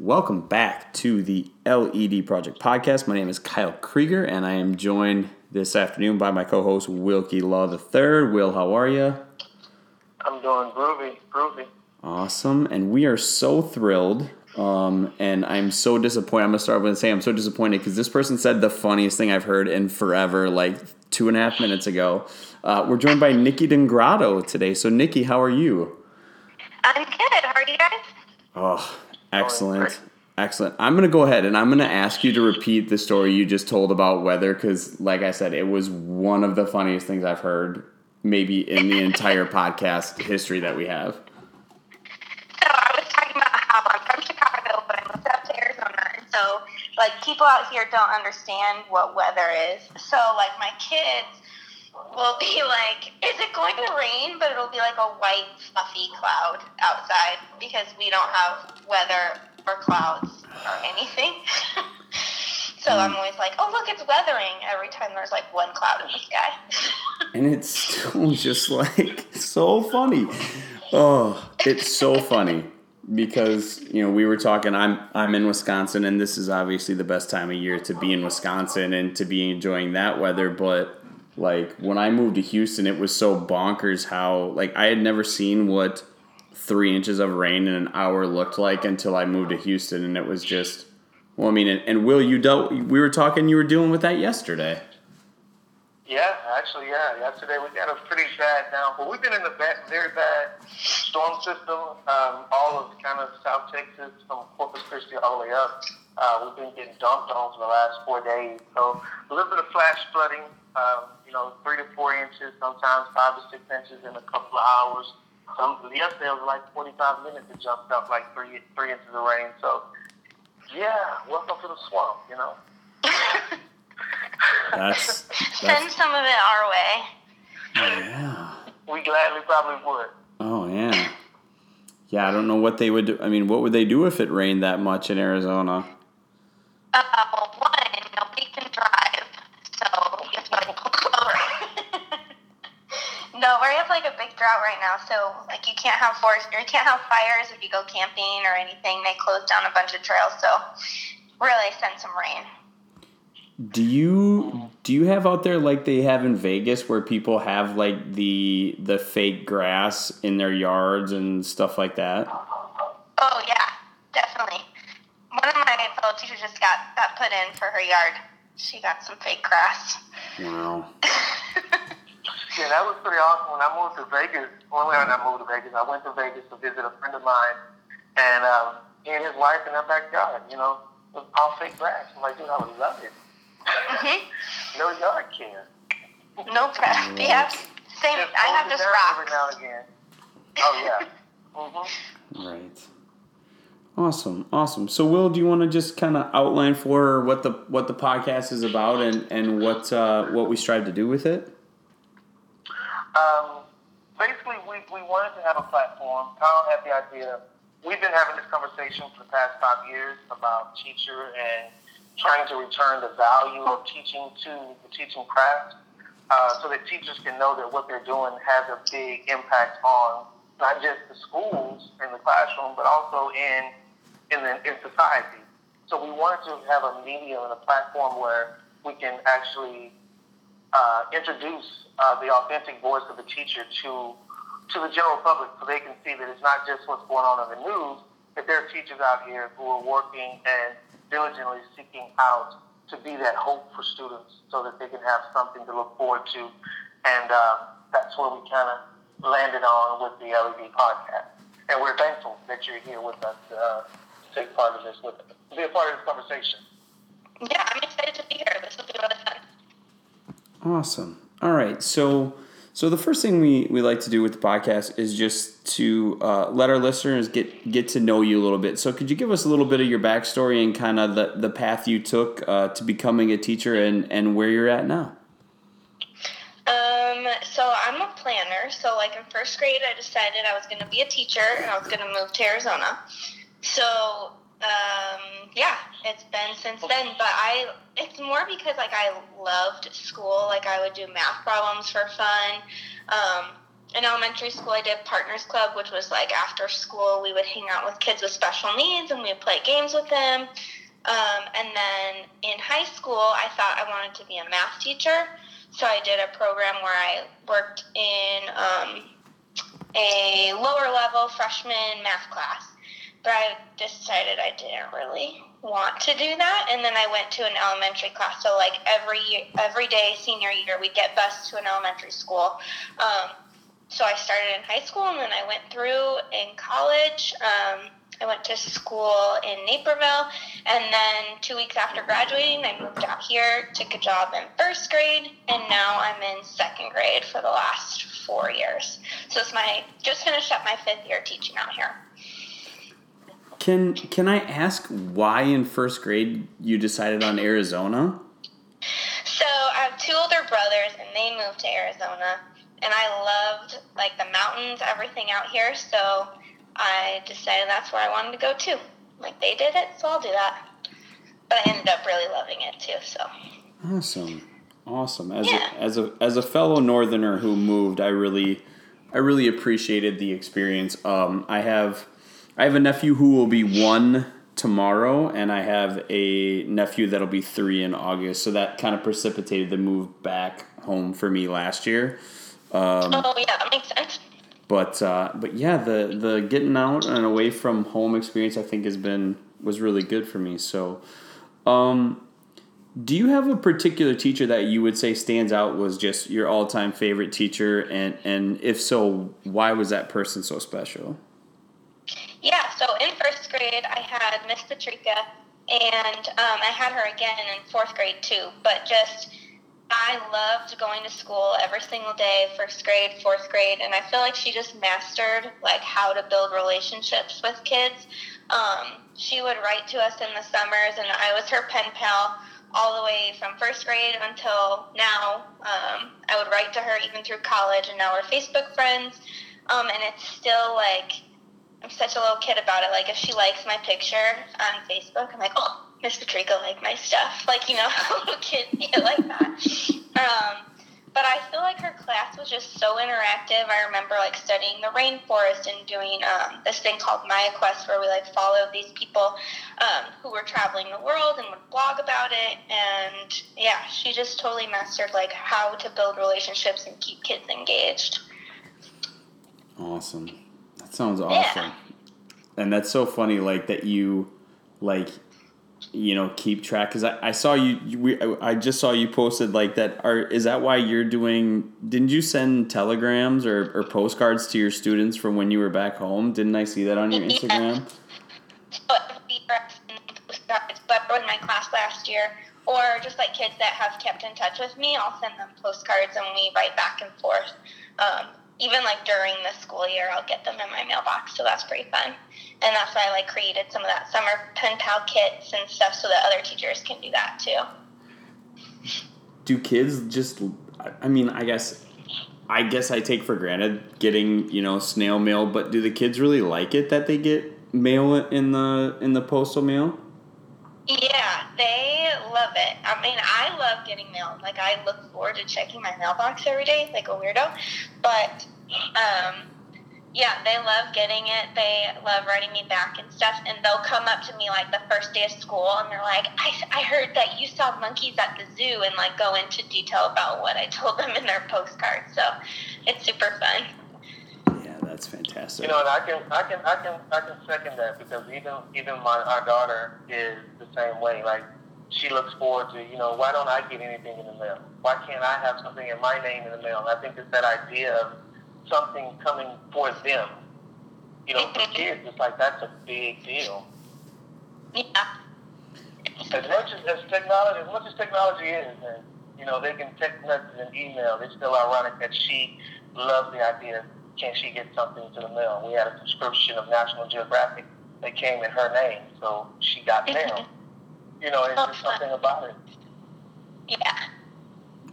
Welcome back to the LED Project Podcast. My name is Kyle Krieger, and I am joined this afternoon by my co-host Wilkie Law III. Will, how are you? I'm doing groovy, groovy. Awesome, and we are so thrilled. Um, and I'm so disappointed. I'm gonna start with saying I'm so disappointed because this person said the funniest thing I've heard in forever, like two and a half minutes ago. Uh, we're joined by Nikki Dengrado today. So, Nikki, how are you? I'm good. How are you guys? Oh, excellent. Excellent. I'm going to go ahead and I'm going to ask you to repeat the story you just told about weather because, like I said, it was one of the funniest things I've heard maybe in the entire podcast history that we have. So I was talking about how I'm from Chicago, but I moved up to Arizona, and so like people out here don't understand what weather is. So like my kids will be like, "Is it going to rain?" But it'll be like a white fluffy cloud outside because we don't have weather or clouds or anything. so I'm mm. always like, "Oh look, it's weathering!" Every time there's like one cloud in the sky. And it's still just like so funny. Oh, it's so funny because you know we were talking. I'm I'm in Wisconsin, and this is obviously the best time of year to be in Wisconsin and to be enjoying that weather. But like when I moved to Houston, it was so bonkers how like I had never seen what three inches of rain in an hour looked like until I moved to Houston, and it was just. Well, I mean, and, and Will, you dealt. We were talking. You were dealing with that yesterday. Yeah, actually, yeah. Yesterday we got a pretty bad down. Well, we've been in a bad, very bad storm system. Um, all of kind of South Texas from Corpus Christi all the way up. Uh, we've been getting dumped on for the last four days. So a little bit of flash flooding. Um, you know, three to four inches, sometimes five to six inches in a couple of hours. Some yesterday was like 45 minutes. It jumped up like three three inches of rain. So yeah, welcome to the swamp. You know. That's, Send some of it our way. yeah. We gladly probably would. Oh yeah. Yeah, I don't know what they would do. I mean, what would they do if it rained that much in Arizona? Uh, well, one, nobody can drive, so you have to go over. no, we have like a big drought right now, so like you can't have forest or you can't have fires if you go camping or anything. They close down a bunch of trails, so really send some rain. Do you do you have out there like they have in Vegas where people have like the the fake grass in their yards and stuff like that? Oh yeah, definitely. One of my fellow teachers just got that put in for her yard. She got some fake grass. Wow. Yeah, that was pretty awesome. When I moved to Vegas, well, when I moved to Vegas, I went to Vegas to visit a friend of mine, and um, he and his wife in their backyard, you know, it was all fake grass. I'm like, dude, I would love it. hmm No yard care. No grass. Yeah. Same. Just I have mows it just down Every now and again. Oh yeah. hmm Right. Awesome, awesome. So, Will, do you want to just kind of outline for what the what the podcast is about and and what uh, what we strive to do with it? Um, basically, we, we wanted to have a platform. Kyle had the idea. We've been having this conversation for the past five years about teacher and trying to return the value of teaching to the teaching craft uh, so that teachers can know that what they're doing has a big impact on not just the schools in the classroom, but also in in, the, in society. So we wanted to have a medium and a platform where we can actually uh, introduce uh, the authentic voice of the teacher to to the general public, so they can see that it's not just what's going on in the news. That there are teachers out here who are working and diligently seeking out to be that hope for students, so that they can have something to look forward to. And uh, that's where we kind of landed on with the LED podcast. And we're thankful that you're here with us uh, to take part of this with to be a part of this conversation. Yeah, I'm excited to be here. This will really fun. Awesome. All right. So, so the first thing we, we like to do with the podcast is just to uh, let our listeners get get to know you a little bit. So, could you give us a little bit of your backstory and kind of the, the path you took uh, to becoming a teacher and, and where you're at now? Um, so I'm a planner. So like in first grade, I decided I was going to be a teacher and I was going to move to Arizona. So um, yeah, it's been since then. But I, it's more because like I loved school. Like I would do math problems for fun. Um, in elementary school, I did Partners Club, which was like after school, we would hang out with kids with special needs and we would play games with them. Um, and then in high school, I thought I wanted to be a math teacher. So I did a program where I worked in um, a lower level freshman math class. Decided I didn't really want to do that, and then I went to an elementary class. So like every every day senior year, we'd get bused to an elementary school. Um, so I started in high school, and then I went through in college. Um, I went to school in Naperville, and then two weeks after graduating, I moved out here, took a job in first grade, and now I'm in second grade for the last four years. So it's my just finished up my fifth year teaching out here. Can can I ask why in first grade you decided on Arizona? So I have two older brothers, and they moved to Arizona, and I loved like the mountains, everything out here. So I decided that's where I wanted to go too. Like they did it, so I'll do that. But I ended up really loving it too. So awesome, awesome. As yeah. a, as a as a fellow Northerner who moved, I really I really appreciated the experience. Um, I have I have a nephew who will be one tomorrow, and I have a nephew that'll be three in August. So that kind of precipitated the move back home for me last year. Um, oh yeah, that makes sense. But uh, but yeah, the the getting out and away from home experience I think has been was really good for me. So, um, do you have a particular teacher that you would say stands out was just your all time favorite teacher, and and if so, why was that person so special? Yeah, so in first grade, I had Miss Patrika, and um, I had her again in fourth grade too. But just, I loved going to school every single day, first grade, fourth grade, and I feel like she just mastered like how to build relationships with kids. Um, she would write to us in the summers, and I was her pen pal all the way from first grade until now. Um, I would write to her even through college, and now we're Facebook friends. Um, and it's still like I'm such a little kid about it. Like if she likes my picture on Facebook, I'm like, oh, Miss Patrico liked my stuff. Like you know, little kids get like that. Um, but I feel like her class was just so interactive. I remember like studying the rainforest and doing um, this thing called Maya Quest, where we like followed these people um, who were traveling the world and would blog about it. And yeah, she just totally mastered like how to build relationships and keep kids engaged. Awesome. That sounds awesome. Yeah. And that's so funny, like that you, like, you know, keep track. Because I, I saw you, you, we, I just saw you posted like that. Are is that why you're doing? Didn't you send telegrams or, or postcards to your students from when you were back home? Didn't I see that on your Instagram? But in my class last year, or just like kids that have kept in touch with me, I'll send them postcards and we write back and forth. Um, even like during the school year, I'll get them in my mailbox. So that's pretty fun. And that's why I like created some of that summer pen pal kits and stuff so that other teachers can do that too. Do kids just? I mean, I guess. I guess I take for granted getting you know snail mail, but do the kids really like it that they get mail in the in the postal mail? Yeah, they love it. I mean, I love getting mail. Like, I look forward to checking my mailbox every day, like a weirdo. But, um, yeah, they love getting it. They love writing me back and stuff. And they'll come up to me like the first day of school and they're like, I, I heard that you saw monkeys at the zoo and like go into detail about what I told them in their postcard. So it's super fun that's fantastic. You know, and I can, I can, I can, I can second that because even, even my our daughter is the same way. Like, she looks forward to, you know, why don't I get anything in the mail? Why can't I have something in my name in the mail? And I think it's that idea of something coming for them. You know, for mm-hmm. kids, it's like that's a big deal. Yeah. As much as, as technology, as much as technology is, and you know, they can text message and email. It's still ironic that she loves the idea can she get something to the mail? We had a subscription of National Geographic that came in her name, so she got mail. You know, it's just oh, something about it. Yeah.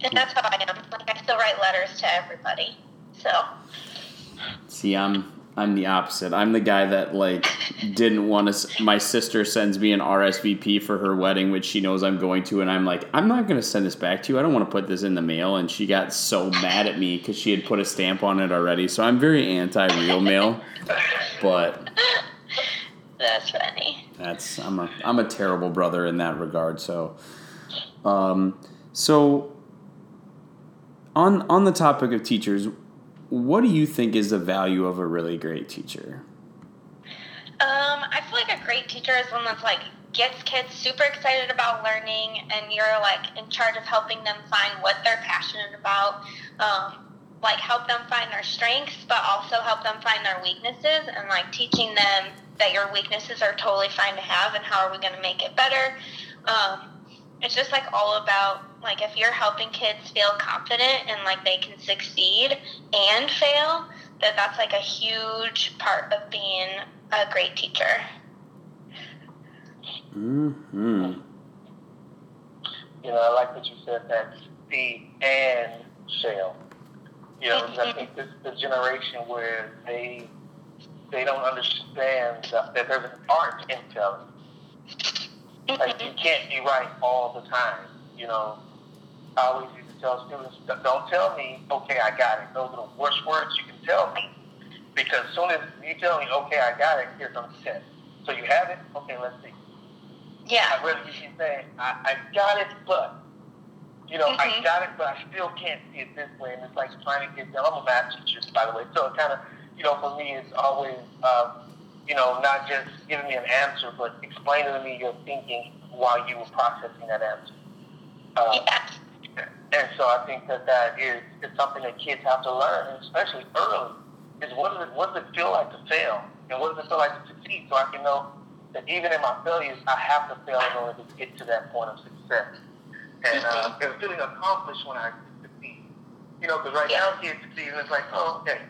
And that's how I am. Like I still write letters to everybody. So See, I'm I'm the opposite. I'm the guy that like didn't want to. My sister sends me an RSVP for her wedding, which she knows I'm going to, and I'm like, I'm not going to send this back to you. I don't want to put this in the mail. And she got so mad at me because she had put a stamp on it already. So I'm very anti real mail, but That's funny. that's I'm a I'm a terrible brother in that regard. So, um, so on on the topic of teachers, what do you think is the value of a really great teacher? Um, I feel like a great teacher is one that's like gets kids super excited about learning, and you're like in charge of helping them find what they're passionate about. Um, like help them find their strengths, but also help them find their weaknesses, and like teaching them that your weaknesses are totally fine to have, and how are we going to make it better. Um, it's just like all about like if you're helping kids feel confident and like they can succeed and fail, that that's like a huge part of being a great teacher. Hmm. You know, I like what you said that the and fail. You know, I think this is the generation where they they don't understand that, that there's an art in telling. Like you can't be right all the time. You know, I always used to tell students, don't tell me, okay, I got it. Those are the worst words you can tell me. Because as soon as you tell me, okay, I got it, here's the test. So you have it? Okay, let's see. Yeah. I really you can say, I, I got it, but you know, I Mhm. got it, but I still can't see it this way. And it's like trying to get them. I'm a math teacher, by the way, so it kind of, you know, for me, it's always, um, you know, not just giving me an answer, but explaining to me your thinking while you were processing that answer. Uh, Yeah. and so I think that that is, is something that kids have to learn, especially early, is what does it, what does it feel like to fail? And what does it feel like to succeed? So I can know that even in my failures, I have to fail in order to get to that point of success. And, uh, and feeling accomplished when I succeed. You know, because right Yeah. now kids succeed and it's like, oh, okay.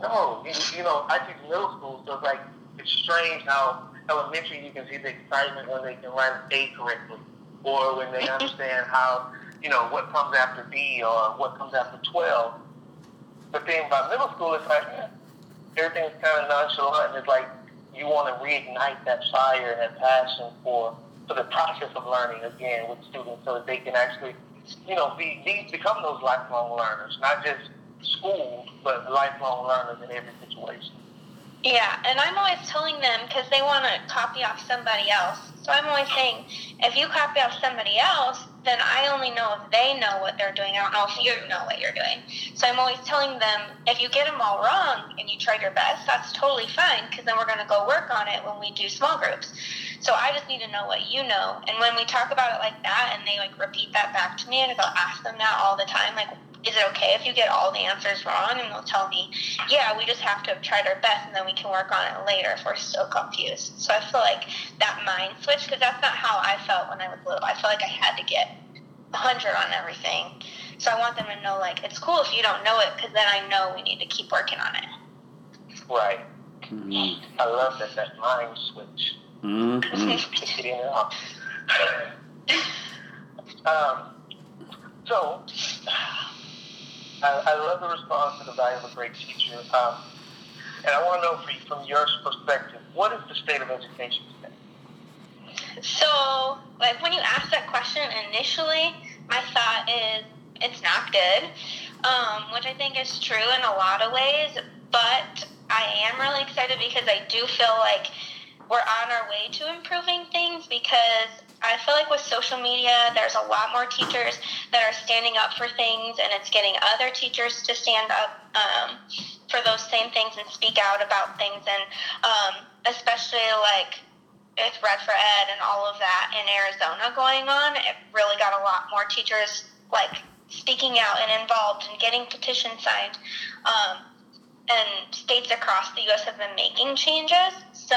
No, you, you know, I teach middle school, so it's like, it's strange how elementary you can see the excitement when they can write A correctly or when they understand how, you know, what comes after B or what comes after 12. But then by middle school, it's like, eh, everything's kind of nonchalant. And it's like you want to reignite that fire and that passion for, for the process of learning again with students so that they can actually, you know, be, be become those lifelong learners, not just school, but lifelong learners in every situation. Yeah, and I'm always telling them because they want to copy off somebody else. So I'm always saying, if you copy off somebody else, then I only know if they know what they're doing. I don't know if you know what you're doing. So I'm always telling them, if you get them all wrong and you tried your best, that's totally fine because then we're going to go work on it when we do small groups. So I just need to know what you know. And when we talk about it like that and they like repeat that back to me and I go ask them that all the time, like, is it okay if you get all the answers wrong? And they'll tell me, yeah, we just have to have tried our best and then we can work on it later if we're still confused. So I feel like that mind switch, because that's not how I felt when I was little. I felt like I had to get 100 on everything. So I want them to know, like, it's cool if you don't know it, because then I know we need to keep working on it. Right. Mhm. I love that, that mind switch. Mhm. Get in and. Um, so, I, I love the response to the value of a great teacher. Um, and I want to know from, from your perspective, what is the state of education today? So, like, when you ask that question initially, my thought is it's not good, um, which I think is true in a lot of ways, but I am really excited because I do feel like we're on our way to improving things because I feel like with social media, there's a lot more teachers that are standing up for things, and it's getting other teachers to stand up um, for those same things and speak out about things, and um, especially like with Red for Ed and all of that in Arizona going on, it really got a lot more teachers like speaking out and involved and getting petitions signed. Um, and states across the U.S. have been making changes. So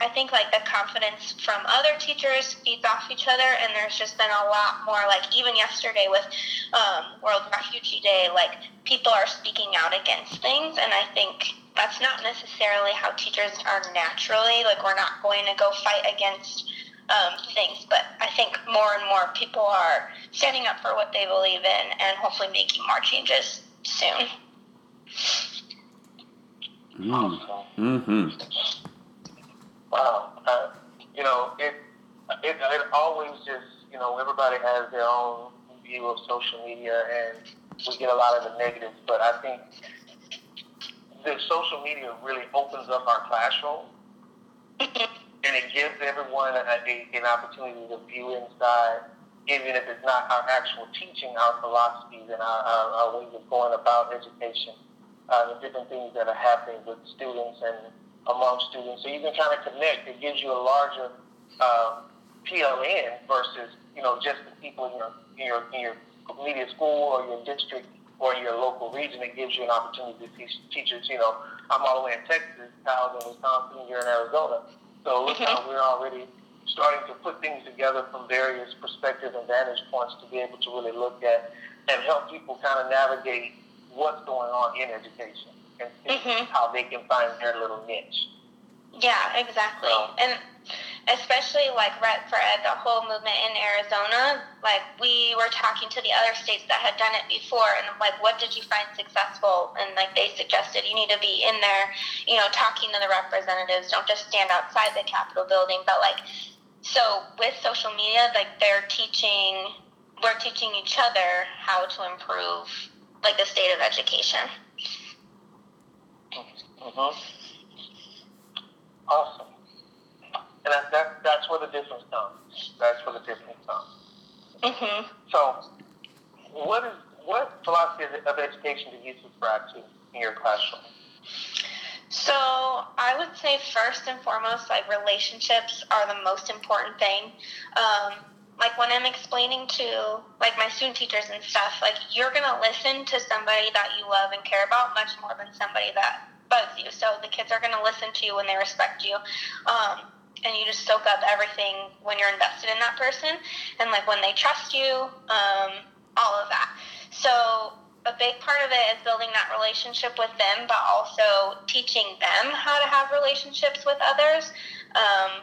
I think like the confidence from other teachers feeds off each other, and there's just been a lot more. Like even yesterday with um, World Refugee Day, like people are speaking out against things, and I think that's not necessarily how teachers are naturally. Like we're not going to go fight against um, things, but I think more and more people are standing up for what they believe in, and hopefully making more changes soon. Mm. Mm-hmm. Wow. Uh, you know, it, it it always just you know everybody has their own view of social media, and we get a lot of the negatives. But I think the social media really opens up our classroom, and it gives everyone a, a, an opportunity to view inside, even if it's not our actual teaching, our philosophies and our, our, our ways of going about education, uh, the different things that are happening with students and among students. So you can kind of connect. It gives you a larger um, PLN versus you know just the people in your in your, in your media school or your district or your local region. It gives you an opportunity to teach teachers. You know, I'm all the way in Texas, Kyle's in Wisconsin, you're in Arizona. So how we're already starting to put things together from various perspectives and vantage points to be able to really look at and help people kind of navigate what's going on in education and see Mhm. how they can find their little niche. Yeah, exactly. So- And especially like Red for Ed, the whole movement in Arizona, like we were talking to the other states that had done it before and like what did you find successful? And like they suggested you need to be in there, you know, talking to the representatives, don't just stand outside the Capitol building, but like so with social media, like they're teaching we're teaching each other how to improve like the state of education. Mm-hmm. Awesome. And that, that, that's where the difference comes. That's where the difference comes. Mhm. So, what is what philosophy of of education do you subscribe to in your classroom? So I would say first and foremost, like relationships are the most important thing. Um, like when I'm explaining to like my student teachers and stuff, like you're gonna listen to somebody that you love and care about much more than somebody that bugs you. So the kids are gonna listen to you when they respect you. Um, and you just soak up everything when you're invested in that person and like when they trust you, um, all of that. So a big part of it is building that relationship with them, but also teaching them how to have relationships with others um,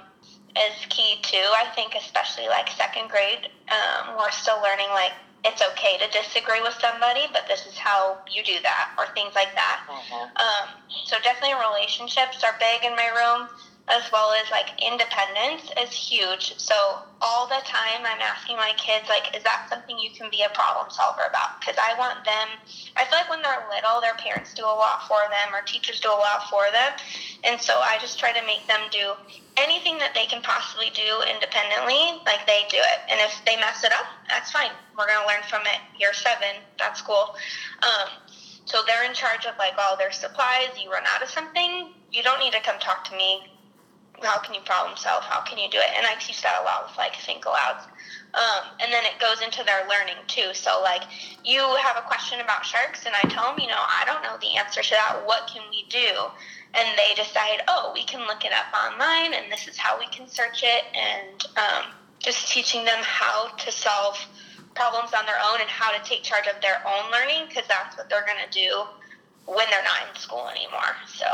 is key too. I think, especially like second grade, um, we're still learning like it's okay to disagree with somebody, but this is how you do that, or things like that. Mm-hmm. Um, so definitely relationships are big in my room, as well as like independence is huge. So all the time I'm asking my kids like, is that something you can be a problem solver about? Because I want them. I feel like when they're little, their parents do a lot for them, or teachers do a lot for them, and so I just try to make them do anything that they can possibly do independently. Like they do it, and if they mess it up, that's fine. We're gonna learn from it. Year seven, that's cool. Um, so they're in charge of like all their supplies. You run out of something, you don't need to come talk to me. How can you problem solve? How can you do it? And I teach that a lot with like think alouds. Um, and then it goes into their learning too. So like you have a question about sharks, and I tell them, you know, I don't know the answer to that. What can we do? And they decide, oh, we can look it up online, and this is how we can search it. And um, just teaching them how to solve problems on their own and how to take charge of their own learning because that's what they're going to do when they're not in school anymore. So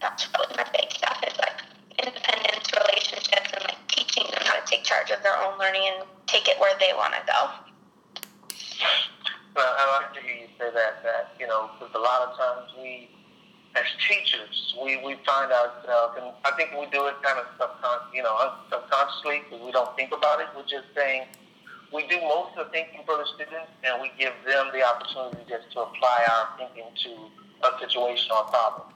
that's probably my big stuff is like independence, relationships, and like teaching them how to take charge of their own learning and take it where they want to go. Well, I like to hear you say that. That you know, because a lot of times we, as teachers, we, we find ourselves, and I think we do it kind of subcon, you know, subconsciously because we don't think about it. We're just saying we do most of the thinking for the students, and we give them the opportunity just to apply our thinking to a situation or a problem.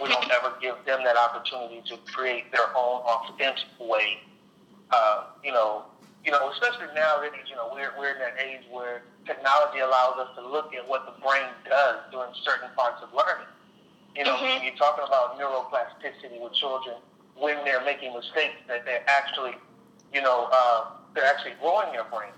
We don't ever give them that opportunity to create their own authentic way. Uh, you know, you know, especially nowadays, you know, we're we're in that age where technology allows us to look at what the brain does during certain parts of learning. You know, Mhm. when you're talking about neuroplasticity with children when they're making mistakes, that they're actually, you know, uh, they're actually growing their brain.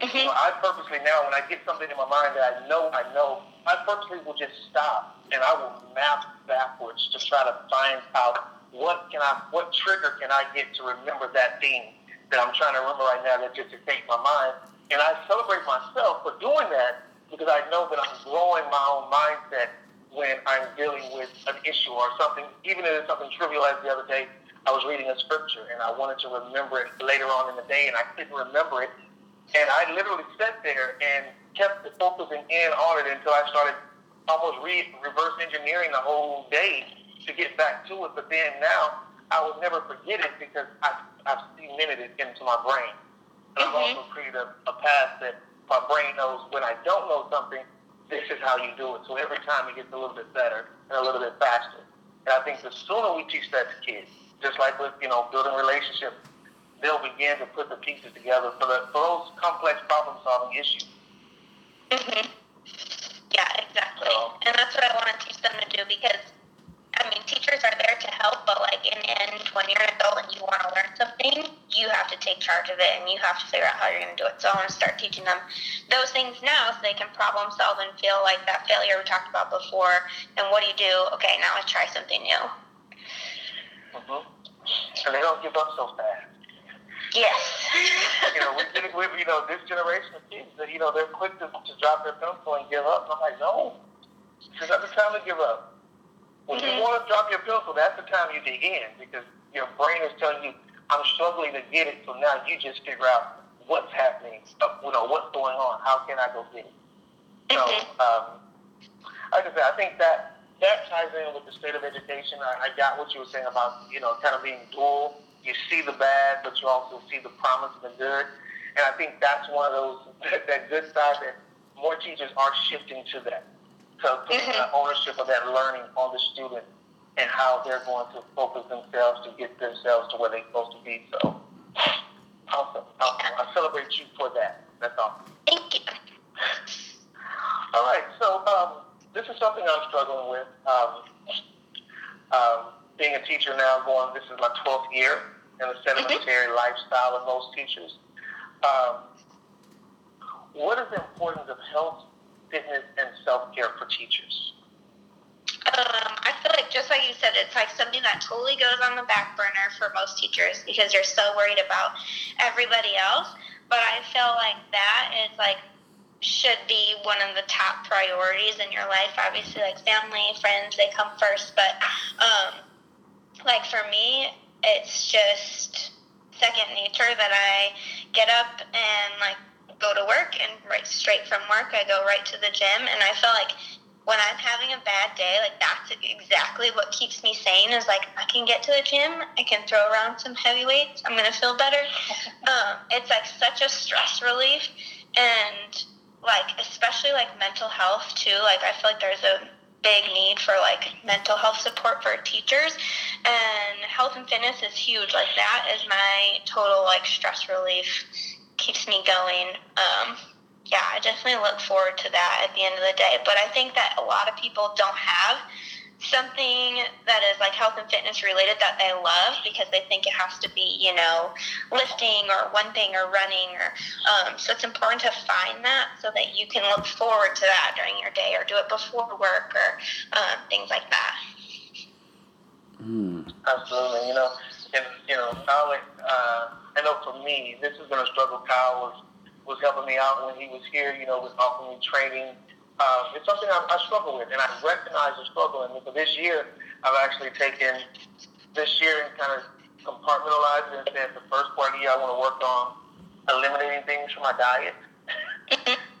You know, I purposely now, when I get something in my mind that I know I know, I purposely will just stop and I will map backwards to try to find out what can I, what trigger can I get to remember that thing that I'm trying to remember right now that just escaped my mind. And I celebrate myself for doing that because I know that I'm growing my own mindset when I'm dealing with an issue or something, even if it's something trivial as the other day, I was reading a scripture and I wanted to remember it later on in the day and I couldn't remember it. And I literally sat there and kept focusing in on it until I started almost re- reverse engineering the whole day to get back to it. But then now I will never forget it because I, I've cemented it into my brain. And mm-hmm. I've also created a, a path that my brain knows when I don't know something, this is how you do it. So every time it gets a little bit better and a little bit faster. And I think the sooner we teach that to kids, just like with, you know, building relationships, they'll begin to put the pieces together for, the, for those complex problem solving issues. Mm-hmm. Yeah, exactly. So, and that's what I want to teach them to do because I mean, teachers are there to help, but like in the end, when you're an adult and you want to learn something, you have to take charge of it and you have to figure out how you're going to do it. So I want to start teaching them those things now so they can problem solve and feel like that failure we talked about before. And what do you do? Okay, now let's try something new. Mm-hmm. And they don't give up so fast. Yes. you know, we, we, you know, this generation of kids, that you know, they're quick to, to drop their pencil and give up. And I'm like, no, it's not the time to give up. When mm-hmm. you want to drop your pencil, that's the time you dig in because your brain is telling you, I'm struggling to get it. So now you just figure out what's happening, uh, you know, what's going on. How can I go get it? So, mm-hmm. um, like I said, I think that that ties in with the state of education. I, I got what you were saying about, you know, kind of being dual. You see the bad, but you also see the promise and the good. And I think that's one of those, that, that good side that more teachers are shifting to that to put mm-hmm. ownership of that learning on the student and how they're going to focus themselves to get themselves to where they're supposed to be. So, awesome. awesome. I celebrate you for that. That's awesome. Thank you. All right. So, um, this is something I'm struggling with. Um, um, being a teacher now, going this is my 12th year in the sedentary mm-hmm. lifestyle of most teachers. Um, what is the importance of health fitness and self care for teachers? Um, I feel like just like you said, it's like something that totally goes on the back burner for most teachers because they're so worried about everybody else. But I feel like that is like should be one of the top priorities in your life. Obviously, like family, friends, they come first. But um, like for me, it's just second nature that I get up and like go to work and right straight from work I go right to the gym and I feel like when I'm having a bad day, like that's exactly what keeps me sane is like I can get to the gym, I can throw around some heavy weights, I'm gonna feel better. um, it's like such a stress relief and like especially like mental health too. Like I feel like there's a big need for like mental health support for teachers and health and fitness is huge. Like that is my total like stress relief keeps me going. Um, yeah, I definitely look forward to that at the end of the day. But I think that a lot of people don't have something that is like health and fitness related that they love because they think it has to be, you know, lifting or one thing or running or um, so it's important to find that so that you can look forward to that during your day or do it before work or um, things like that. Mm. Absolutely, you know, and you know, not uh, I know for me, this has been a struggle. Kyle was was helping me out when he was here. You know, was offering me training. Um, it's something I, I struggle with, and I recognize the struggle. And for this year, I've actually taken this year and kind of compartmentalized it and said the first part of the year I want to work on eliminating things from my diet.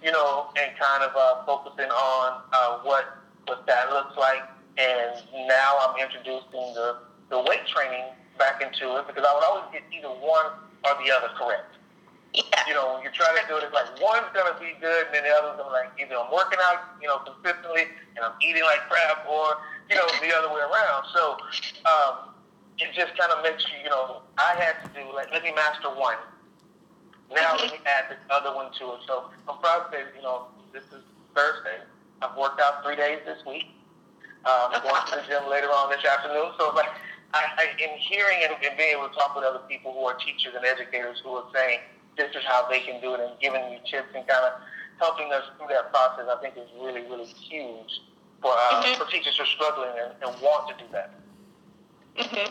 you know, and kind of uh, focusing on uh, what what that looks like. And now I'm introducing the the weight training back into it because I would always get either one or the other correct. Yeah. You know, when you try to do it, it's like one's gonna be good, and then the other's gonna like either I'm working out, you know, consistently, and I'm eating like crap, or you know, the other way around. So um, it just kind of makes you, you know, I had to do like let me master one. Now let me add the other one to it. So I'm proud to say, you know, this is Thursday. I've worked out three days this week. Um, I'm going to the gym later on this afternoon. So like I, I, in hearing and, and being able to talk with other people who are teachers and educators who are saying this is how they can do it and giving you tips and kind of helping us through that process, I think is really, really huge for uh, mm-hmm. for teachers who are struggling and, and want to do that. Mm-hmm.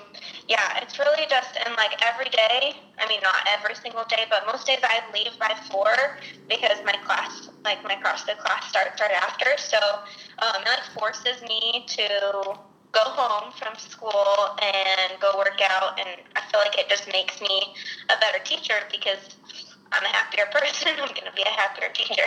Yeah, it's really just in like every day. I mean, not every single day, but most days I leave by four because my class, like my CrossFit class, starts right after. So um, it like forces me to go home from school and go work out and I feel like it just makes me a better teacher because I'm a happier person. I'm going to be a happier teacher.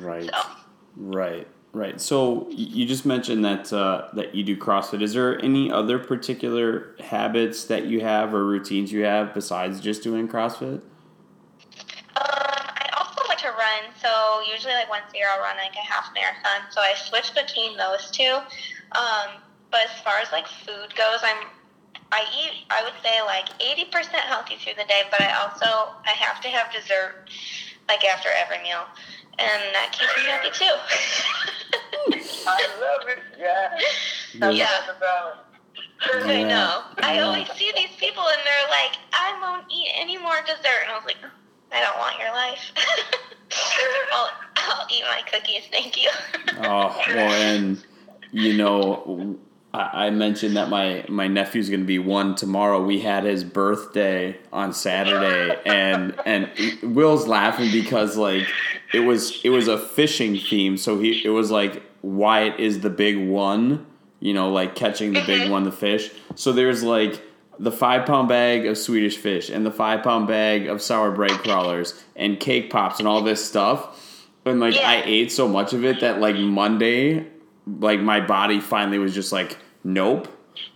right. So. Right, right. So you just mentioned that uh, that you do CrossFit. Is there any other particular habits that you have or routines you have besides just doing CrossFit? Um, I also like to run, so usually like once a year I'll run like a half marathon. So I switch between those two. Um, but as far as like food goes, I'm I eat I would say like eighty percent healthy through the day, but I also I have to have dessert like after every meal, and that keeps me happy too. I love it. Yeah. That's Yeah. the balance. I know. I always see these people and they're like, I won't eat any more dessert. And I was like, I don't want your life. I'll, I'll eat my cookies, thank you. Oh well, and you know, I, I mentioned that my my nephew's going to be one tomorrow. We had his birthday on Saturday, and and Will's laughing because like it was it was a fishing theme, so he it was like Wyatt is the big one, you know, like catching the big mm-hmm. one, the fish. So there's like the five pound bag of Swedish fish and the five pound bag of sour Brite Crawlers and cake pops and all this stuff. And like Yeah. I ate so much of it that like Monday, like my body finally was just like, nope,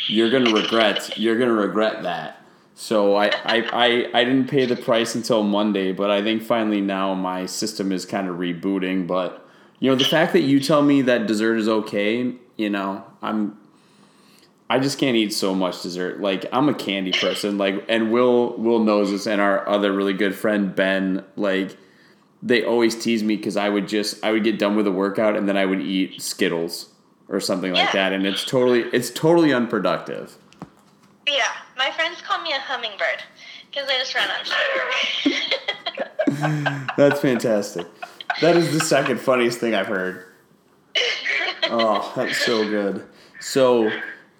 you're gonna regret, you're gonna regret that. So I, I, I, I didn't pay the price until Monday, but I think finally now my system is kind of rebooting. But you know, the fact that you tell me that dessert is okay, you know, I'm I just can't eat so much dessert. Like I'm a candy person. Like and Will Will knows this, and our other really good friend Ben. Like they always tease me because I would just I would get done with a workout and then I would eat Skittles or something like that, and it's totally it's totally unproductive. yeah, my friends call me a hummingbird because I just run on sugar. That's fantastic. That is the second funniest thing I've heard. Oh, that's so good. So,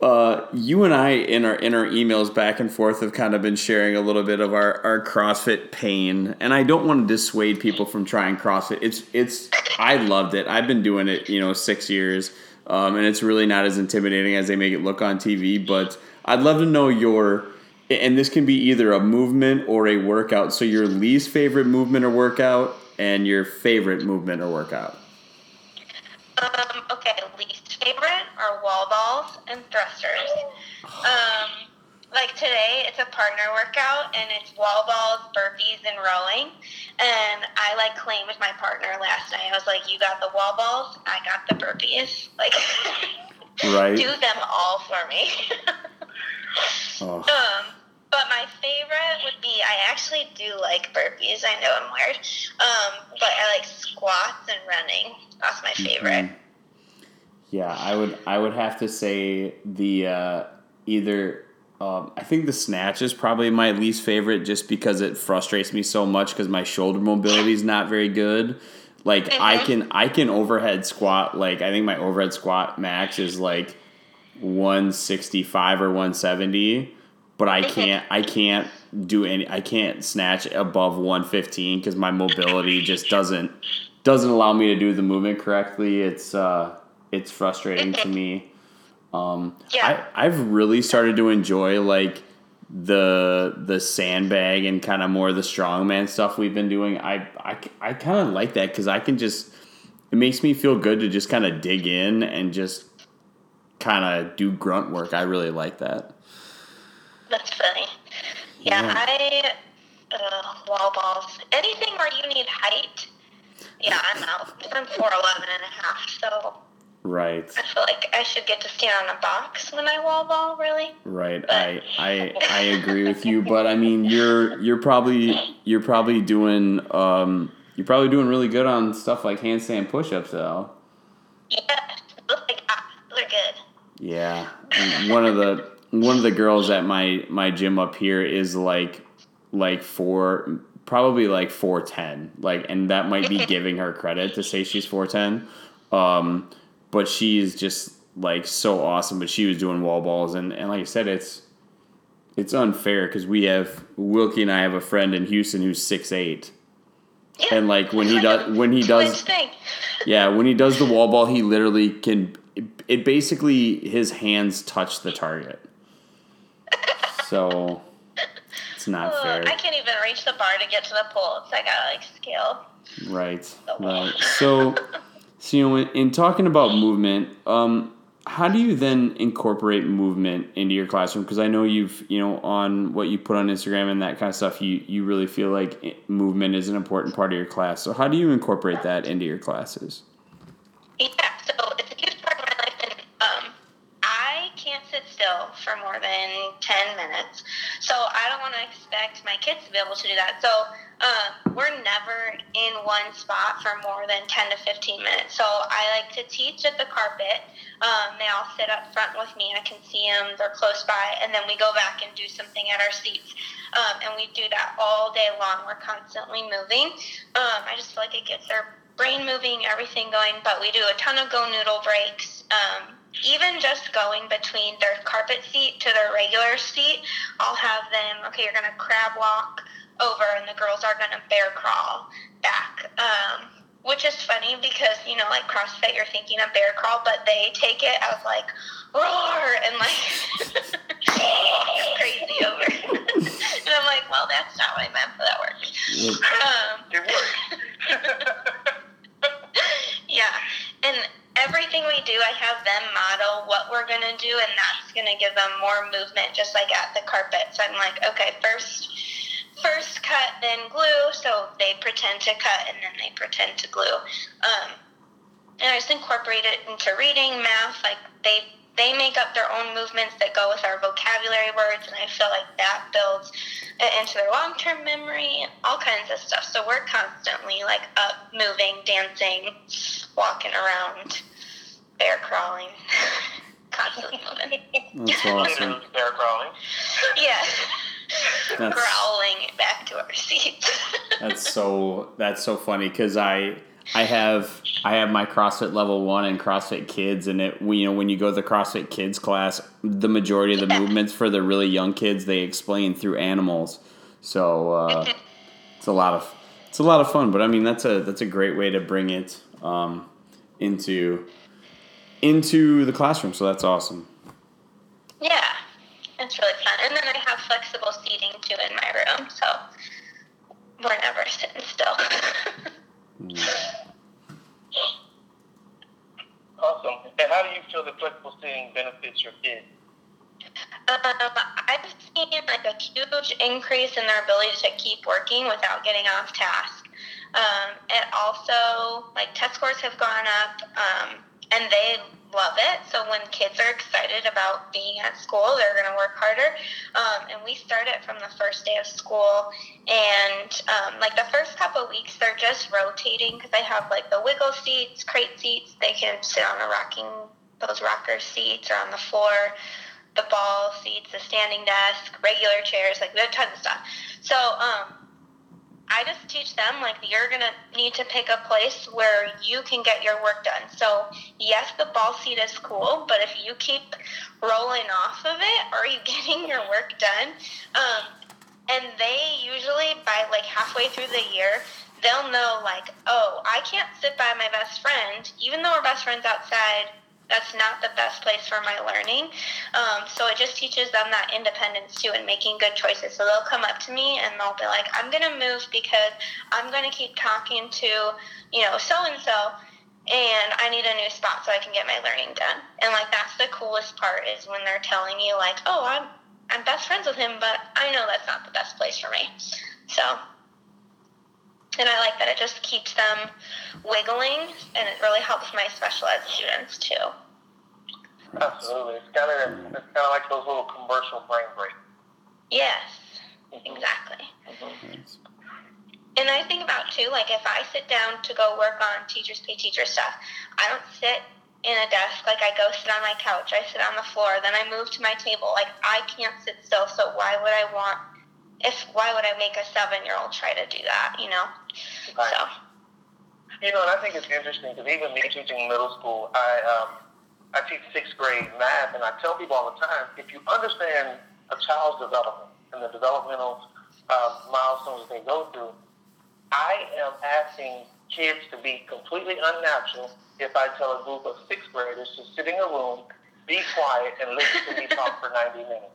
uh, you and I in our in our emails back and forth have kind of been sharing a little bit of our, our CrossFit pain, and I don't want to dissuade people from trying CrossFit. It's it's I loved it. I've been doing it, you know, six years, um, and it's really not as intimidating as they make it look on TV. But I'd love to know your and this can be either a movement or a workout. So your least favorite movement or workout, and your favorite movement or workout. Um, okay, favorite are wall balls and thrusters. Um, like today, it's a partner workout and it's wall balls, burpees, and rowing. And I like claimed with my partner last night. I was like, "You got the wall balls, I got the burpees. Like, Right. do them all for me." Oh, Um, but my favorite would be I actually do like burpees. I know I'm weird. Um, but I like squats and running. That's my favorite. Mhm. Yeah, I would I would have to say the uh, either um, I think the snatch is probably my least favorite just because it frustrates me so much because my shoulder mobility is not very good. Like I Mhm. can I can overhead squat like I think my overhead squat max is like 165 or 170 but I can't I can't do any I can't snatch above 115 cuz my mobility just doesn't doesn't allow me to do the movement correctly. It's uh it's frustrating to me. Um Yeah. I I've really started to enjoy like the the sandbag and kind of more the strongman stuff we've been doing. I I, I kind of like that cuz I can just it makes me feel good to just kind of dig in and just kind of do grunt work. I really like that. That's funny. Yeah, Yeah. I uh, wall balls. Anything where you need height. Yeah, I'm out. I'm 4'11 and a half, so Right. I feel like I should get to stand on a box when I wall ball, really. Right. I I I agree with you, but I mean you're you're probably you're probably doing um you're probably doing really good on stuff like handstand push-ups though. Yeah, like ah, they're good. Yeah. And one of the one of the girls at my my gym up here is like like four probably like 410 like and that might be giving her credit to say she's 410 um but she's just like so awesome but she was doing wall balls and and like i said it's it's unfair because we have wilkie and i have a friend in houston who's six eight Yeah. and like when he like does when he does yeah, when he does the wall ball, he literally can. It, basically his hands touch the target. So it's not Ugh, fair, I can't even reach the bar to get to the pole. So I gotta like scale. right? Right. So, So you know, in, in talking about movement, um, how do you then incorporate movement into your classroom? Because I know you've you know on what you put on Instagram and that kind of stuff, you you really feel like movement is an important part of your class. So how do you incorporate that into your classes? Yeah, so it's a huge part of my life, and um, I can't sit still for more than ten minutes. So I don't want to expect my kids to be able to do that. So um, we're never in one spot for more than 10 to 15 minutes. So I like to teach at the carpet. Um, they all sit up front with me. I can see them, they're close by, and then we go back and do something at our seats. Um, and we do that all day long. We're constantly moving. Um, I just feel like it gets their brain moving, everything going. But we do a ton of GoNoodle breaks. Um, even just going between their carpet seat to their regular seat, I'll have them, okay, you're going to crab walk over and the girls are going to bear crawl back. Um, which is funny because, you know, like CrossFit, you're thinking of bear crawl, but they take it as like roar and like crazy over. and I'm like, well, that's not what I meant, but that works. Um, it works. yeah. And everything we do, I have them model what we're going to do, and that's going to give them more movement, just like at the carpet. So I'm like, okay, first first cut, then glue. So they pretend to cut and then they pretend to glue. Um, and I just incorporate it into reading, math. Like they they make up their own movements that go with our vocabulary words, and I feel like that builds it into their long term memory, and all kinds of stuff. So we're constantly like up, moving, dancing, walking around, bear crawling, constantly moving. That's awesome. Bear crawling. Yeah. That's- growling back to our seats. That's so that's so funny because I I have I have my CrossFit level one and CrossFit Kids, and it we, you know when you go to the CrossFit Kids class, the majority of the Yeah. movements for the really young kids they explain through animals. So uh, it's a lot of it's a lot of fun. But I mean that's a that's a great way to bring it um, into into the classroom. So that's awesome. yeah, it's really fun. And then I have flexible seating too in my room, so we're never sitting still. Awesome. And how do you feel that flexible seating benefits your kids? Um, I've seen like a huge increase in their ability to keep working without getting off task. Um, and also, like test scores have gone up, um, and they love it. So when kids are excited about being at school, they're going to work harder. Um, and we start it from the first day of school, and um, like the first couple weeks, they're just rotating because they have like the wiggle seats, crate seats. They can sit on a rocking those rocker seats or on the floor the ball seats, the standing desk, regular chairs, like we have tons of stuff. So um, I just teach them like you're gonna need to pick a place where you can get your work done. So yes, the ball seat is cool, but if you keep rolling off of it, are you getting your work done? Um, and they usually by like halfway through the year they'll know like oh i can't sit by my best friend even though we're best friends outside that's not the best place for my learning um, so it just teaches them that independence too and making good choices so they'll come up to me and they'll be like i'm going to move because i'm going to keep talking to you know so and so and I need a new spot so I can get my learning done. And like that's the coolest part is when they're telling you like, "Oh, I'm I'm best friends with him, but I know that's not the best place for me." So, and I like that it just keeps them wiggling, and it really helps my special ed students too. Absolutely. It's kind of it's kind of like those little commercial brain breaks. Yes, mm-hmm. exactly. Thanks. And I think about too, like if I sit down to go work on teachers pay teacher stuff, I don't sit in a desk like I go sit on my couch. I sit on the floor, then I move to my table. Like I can't sit still, so why would I want if why would I make a seven year old try to do that, you know? Right. So You know, and I think it's interesting because even me teaching middle school, I um, I teach sixth grade math, and I tell people all the time, if you understand a child's development and the developmental uh, milestones they go through, I am asking kids to be completely unnatural if I tell a group of sixth graders to sit in a room, be quiet, and listen to me talk for 90 minutes.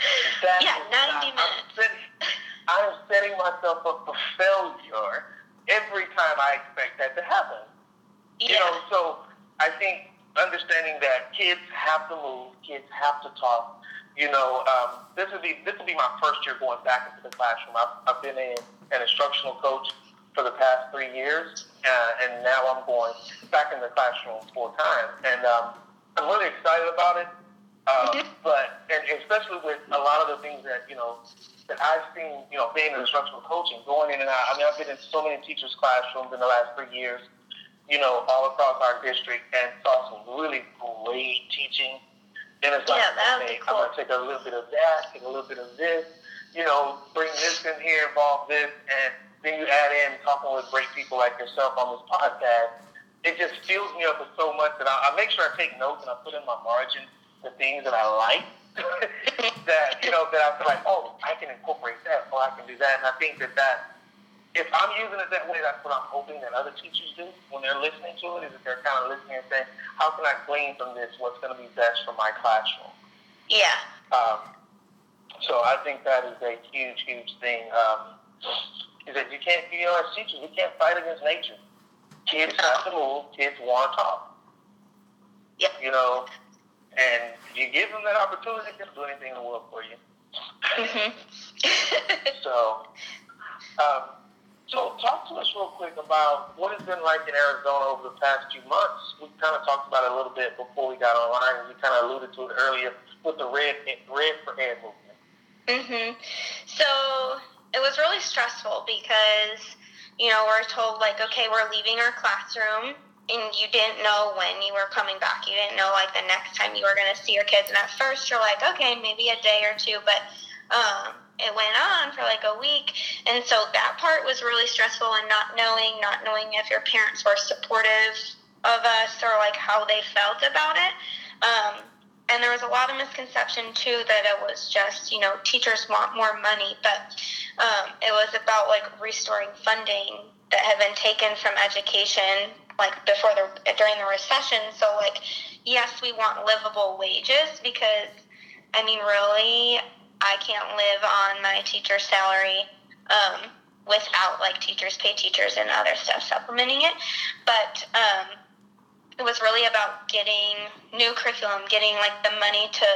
That Yeah, 90 not- minutes. I'm setting, I'm setting myself up for failure every time I expect that to happen. Yeah. You know, so I think understanding that kids have to move, kids have to talk. You know, um, this will be this will be my first year going back into the classroom. I've, I've been a, an instructional coach for the past three years, uh, and now I'm going back in the classroom full time, and um, I'm really excited about it. Um. But and especially with a lot of the things that you know that I've seen, you know, being in instructional coaching, going in and out. I mean, I've been in so many teachers' classrooms in the last three years, you know, all across our district, and saw some really great teaching. And it's like, Yeah, that would okay, be I'm gonna take a little bit of that, take a little bit of this, you know, bring this in here, involve this, and then you add in talking with great people like yourself on this podcast. It just fills me up with so much that I, I make sure I take notes and I put in my margin the things that I like. that you know that I feel like, oh, I can incorporate that, or I can do that, and I think that that if I'm using it that way, that's what I'm hoping that other teachers do when they're listening to it. Is that they're kind of listening and saying, how can I glean from this what's going to be best for my classroom? Yeah. Um, so I think that is a huge, huge thing. Um, is that you can't, you know, as teachers, we can't fight against nature. Kids have to move. Kids want to talk. Yep. You know, and you give them that opportunity, they'll do anything in the world for you. Mhm. So, um, so talk to us real quick about what it's been like in Arizona over the past few months. We kind of talked about it a little bit before we got online, and we kind of alluded to it earlier with the red red for ed movement. Mhm. So it was really stressful because you know we're told like, okay, we're leaving our classroom, and you didn't know when you were coming back. You didn't know like the next time you were going to see your kids. And at first you're like, okay, maybe a day or two, but um, it went on for like a week, and so that part was really stressful. And not knowing, not knowing if your parents were supportive of us or like how they felt about it. Um, and there was a lot of misconception too that it was just you know teachers want more money but um, it was about like restoring funding that had been taken from education like before the during the recession. So like yes we want livable wages because i mean really i can't live on my teacher's salary um, without like teachers pay teachers and other stuff supplementing it. But um, it was really about getting new curriculum, getting like the money to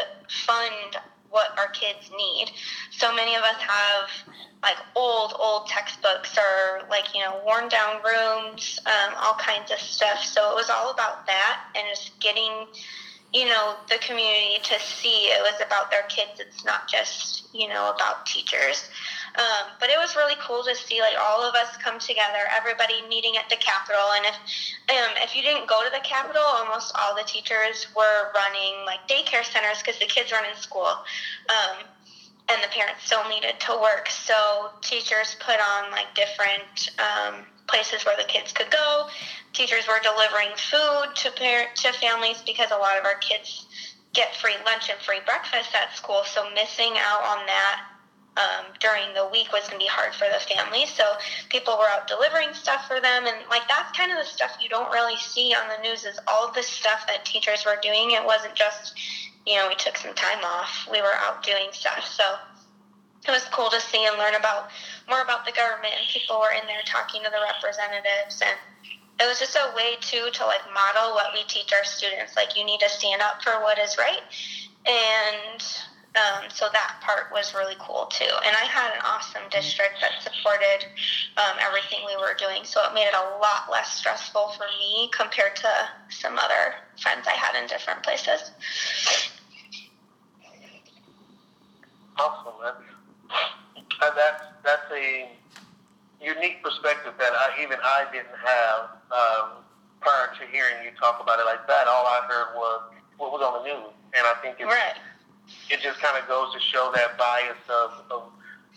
fund what our kids need. So many of us have like old, old textbooks or like, you know, worn down rooms, um, all kinds of stuff. So it was all about that and just getting, you know, the community to see it was about their kids. It's not just, you know, about teachers. Um, but it was really cool to see like all of us come together, everybody meeting at the Capitol. And if um, if you didn't go to the Capitol, almost all the teachers were running like daycare centers because the kids weren't in school, um, and the parents still needed to work. So teachers put on like different um, places where the kids could go. Teachers were delivering food to parent to families because a lot of our kids get free lunch and free breakfast at school. So missing out on that um, during the week was going to be hard for the family. So people were out delivering stuff for them, and like that's kind of the stuff you don't really see on the news. Is all the stuff that teachers were doing. It wasn't just you know we took some time off. We were out doing stuff. So it was cool to see and learn about more about the government. And people were in there talking to the representatives and. It was just a way too to like model what we teach our students. Like you need to stand up for what is right, and um, so that part was really cool too. And I had an awesome district that supported um, everything we were doing, so it made it a lot less stressful for me compared to some other friends I had in different places. Awesome. That's, that's that's a unique perspective that I, even I didn't have um, prior to hearing you talk about it like that. All I heard was what was on the news, and I think it's, Right. It just kind of goes to show that bias of, of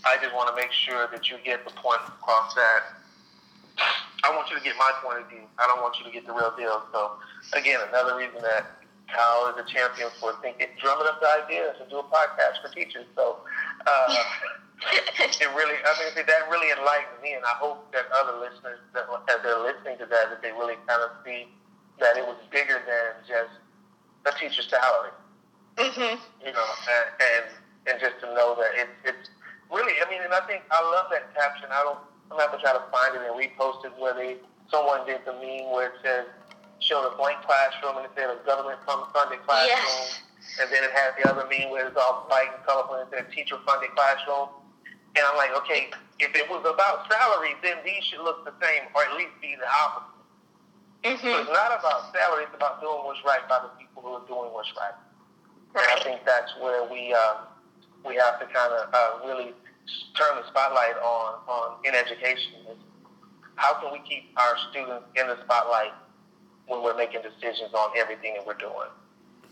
I just want to make sure that you get the point across that I want you to get my point of view. I don't want you to get the real deal. So again, another reason that Kyle is a champion for thinking, drumming up the ideas to do a podcast for teachers. So uh, it really, I mean, that really enlightened me, and I hope that other listeners, that as they're listening to that, that they really kind of see that it was bigger than just a teacher's salary Mhm. you know, and and, and just to know that it, it's really, I mean, and I think I love that caption. I don't, I'm not gonna try to find it and repost it where they someone did the meme where it says, showed a blank classroom and it said a government funded classroom. Yes. And then it had the other meme where it's all white and colorful and it said teacher funded classroom. And I'm like, okay, if it was about salary, then these should look the same or at least be the opposite. So Mhm. it's not about salary, it's about doing what's right by the people who are doing what's right. And I think that's where we uh, we have to kind of uh, really turn the spotlight on on in education. Is how can we keep our students in the spotlight when we're making decisions on everything that we're doing?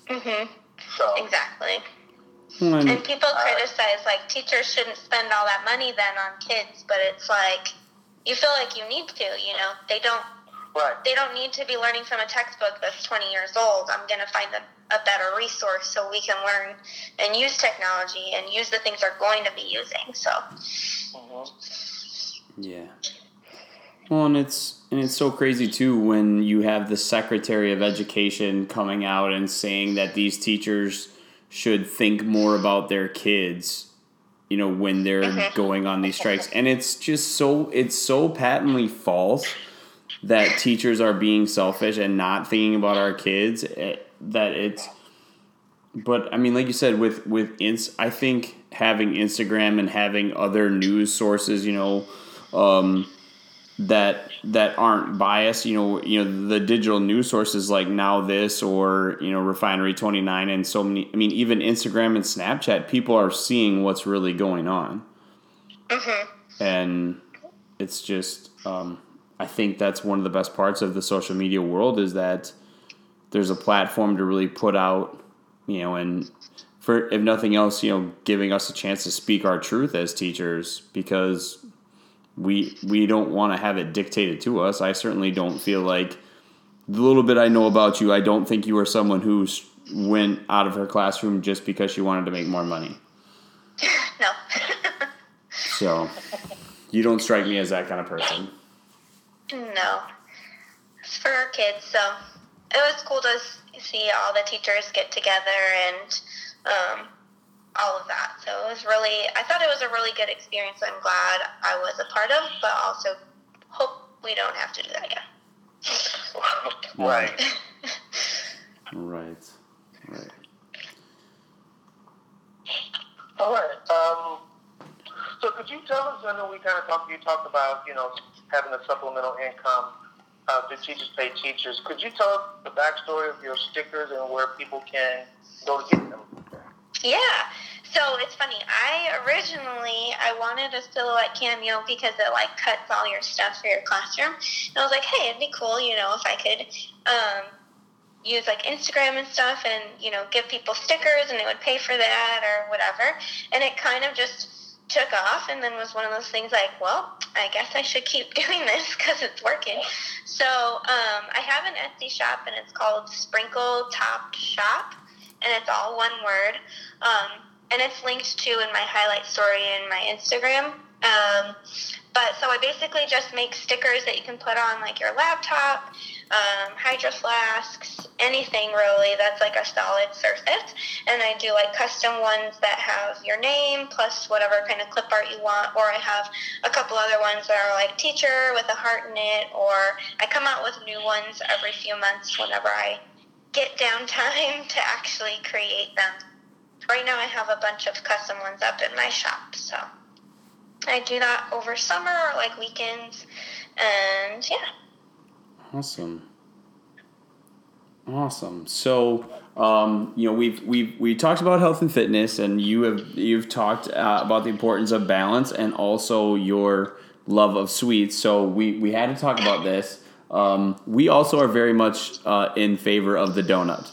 Mhm. So Exactly. One, And people criticize like teachers shouldn't spend all that money then on kids, but it's like you feel like you need to. You know, they don't right, they don't need to be learning from a textbook that's 20 years old. I'm going to find a, a better resource so we can learn and use technology and use the things they're going to be using. So, hmm Yeah. Well, and it's and it's so crazy too when you have the Secretary of Education coming out and saying that these teachers should think more about their kids, you know, when they're Mhm. going on these strikes. And it's just so it's so patently false that teachers are being selfish and not thinking about our kids eh, that it's but I mean, like you said, with with ins, I think having Instagram and having other news sources, you know, um, that that aren't biased, you know, you know, the digital news sources like NowThis or you know Refinery Twenty Nine and so many. I mean, even Instagram and Snapchat, people are seeing what's really going on, mhm. and it's just. Um, I think that's one of the best parts of the social media world is that there's a platform to really put out you know, and for if nothing else, you know, giving us a chance to speak our truth as teachers because we we don't want to have it dictated to us. I certainly don't feel like the little bit I know about you, I don't think you are someone who went out of her classroom just because she wanted to make more money. no. So you don't strike me as that kind of person. no. It's for our kids. So, it was cool to see all the teachers get together and um, all of that. So, it was really, I thought it was a really good experience. I'm glad I was a part of, but also hope we don't have to do that again. right. Right. Right. All right. Um, so could you tell us? I know we kind of talked. You talked about you know having a supplemental income uh, to teachers pay teachers. Could you tell the backstory of your stickers and where people can go to get them? Yeah. So it's funny. I originally I wanted a silhouette cameo because it like cuts all your stuff for your classroom. And I was like, hey, it'd be cool, you know, if I could um, use like Instagram and stuff, and you know, give people stickers, and they would pay for that or whatever. And it kind of just took off, and then was one of those things like, well, I guess I should keep doing this because it's working. So um, I have an Etsy shop, and it's called Sprinkle Top Shop, and it's all one word. Um, and it's linked to in my highlight story in my Instagram. Um, but so I basically just make stickers that you can put on like your laptop, um, hydro flasks, anything really that's like a solid surface. And I do like custom ones that have your name plus whatever kind of clip art you want. Or I have a couple other ones that are like teacher with a heart in it. Or I come out with new ones every few months whenever I get downtime to actually create them. Right now, I have a bunch of custom ones up in my shop, so I do that over summer or like weekends, and yeah. Awesome. Awesome. So, um, you know, we've we've we talked about health and fitness, and you have you've talked uh, about the importance of balance and also your love of sweets. So we we had to talk about this. Um, we also are very much uh, in favor of the donut.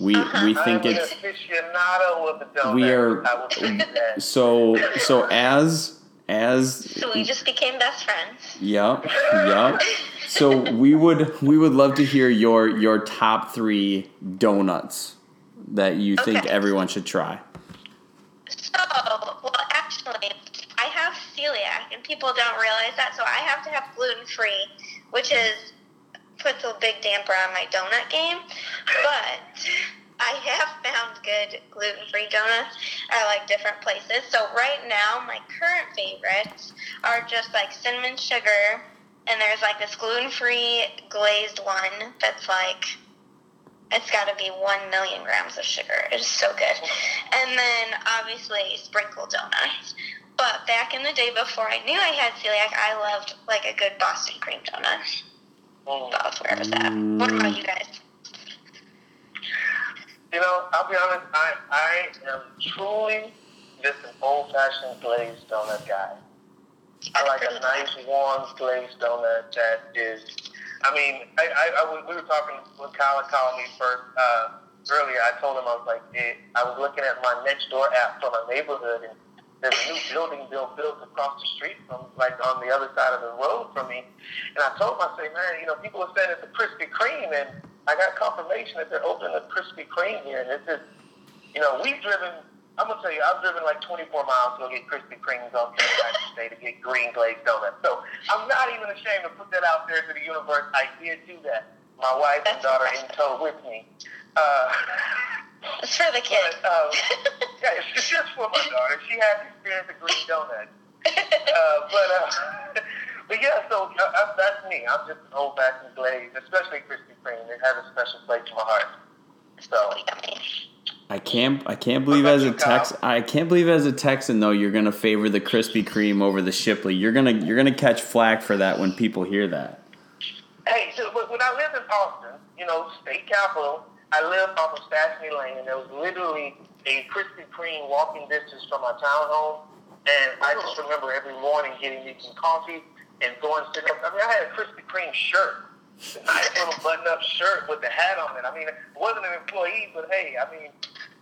We we think I'm it's aficionado of the donut. We are- I will say that. so so as as So we just became best friends. Yep, yep. So we would we would love to hear your your top three donuts that you think everyone should try. So, well, actually, I have celiac, and people don't realize that. So I have to have gluten free, which is puts a big damper on my donut game. But I have found good gluten free donuts at like different places. So right now, my current favorites are just like cinnamon sugar and there's like this gluten free glazed one that's like it's got to be one million grams of sugar. It is so good. And then obviously sprinkle donuts. But back in the day before I knew I had celiac, I loved like a good Boston cream donut. Mm. That's where was that. What about you guys? You know, I'll be honest. I I am truly just an old fashioned glazed donut guy. I like a nice warm glazed donut that is. I mean, I, I, I was- we were talking with Kyle calling me first uh, earlier. I told him I was like, eh, I was looking at my next door app for my neighborhood, and there's a new building being built across the street from, like, on the other side of the road from me. And I told him, I say, man, you know, people are saying it's a Krispy Kreme, and I got confirmation that they're opening a Krispy Kreme here, and it's just, you know, we've driven. I'm gonna tell you, I've driven like 24 miles to go get Krispy Kremes on Saturday Day to get green glazed donuts. So I'm not even ashamed to put that out there to the universe. I did do that. My wife and daughter in tow with me. Uh, It's for the but kids. um, yeah, it's it's just for my daughter. She has experience of green donuts. Uh, but uh, but yeah, so uh, uh, that's me. I'm just an old fashioned glaze, especially Krispy Kreme. It has a special place in my heart. So Yummy. I can't I can't believe as a Tex I can't believe as a Texan though you're gonna favor the Krispy Kreme over the Shipley. You're gonna you're gonna catch flack for that when people hear that. Hey, so when when I lived in Austin, you know, state capital, I lived off of Stassney Lane, and there was literally a Krispy Kreme walking distance from my townhome. And I just oh. remember every morning getting me some coffee and going sit up. I mean, I had a Krispy Kreme shirt, a nice little button-up shirt with the hat on it. I mean, it wasn't an employee, but hey, I mean,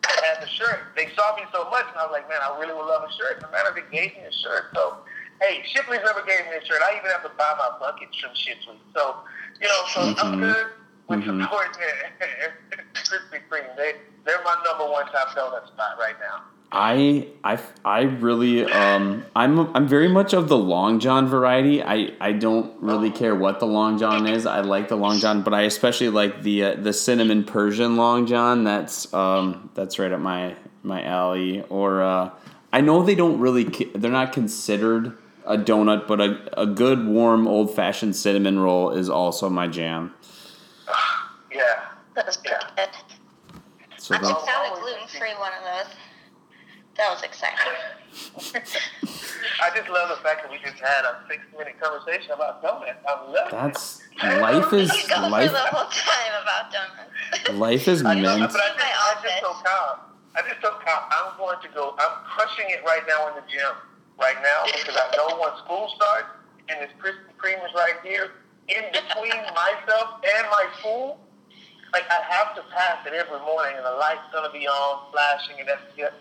I had the shirt. They saw me so much, and I was like, man, I really would love a shirt. No matter they gave me a shirt. So, hey, Shipley's never gave me a shirt. I even have to buy my buckets from Shipley. So, you know, so I'm Mhm. good with Mhm. supporting Krispy Kreme. They, they're my number one top donut spot right now. I I I really um I'm I'm very much of the long john variety. I I don't really care what the long john is. I like the long john, but I especially like the uh, the cinnamon Persian long john. That's um that's right up my my alley. Or uh, I know they don't really ki- they're not considered a donut, but a a good warm old fashioned cinnamon roll is also my jam. Yeah. That's was pretty good. So I the- just found a gluten free one of those. That was exciting. I just love the fact that we just had a six minute conversation about donuts. I love it. that's life is We could go life the whole time about donuts. life is I know, meant but I just, My I just office. told Kyle. I just told Kyle I'm going to go. I'm crushing it right now in the gym right now because I know when school starts and this Krispy Kreme is right here in between myself and my school. Like I have to pass it every morning, and the light's gonna be on, flashing, and that's it.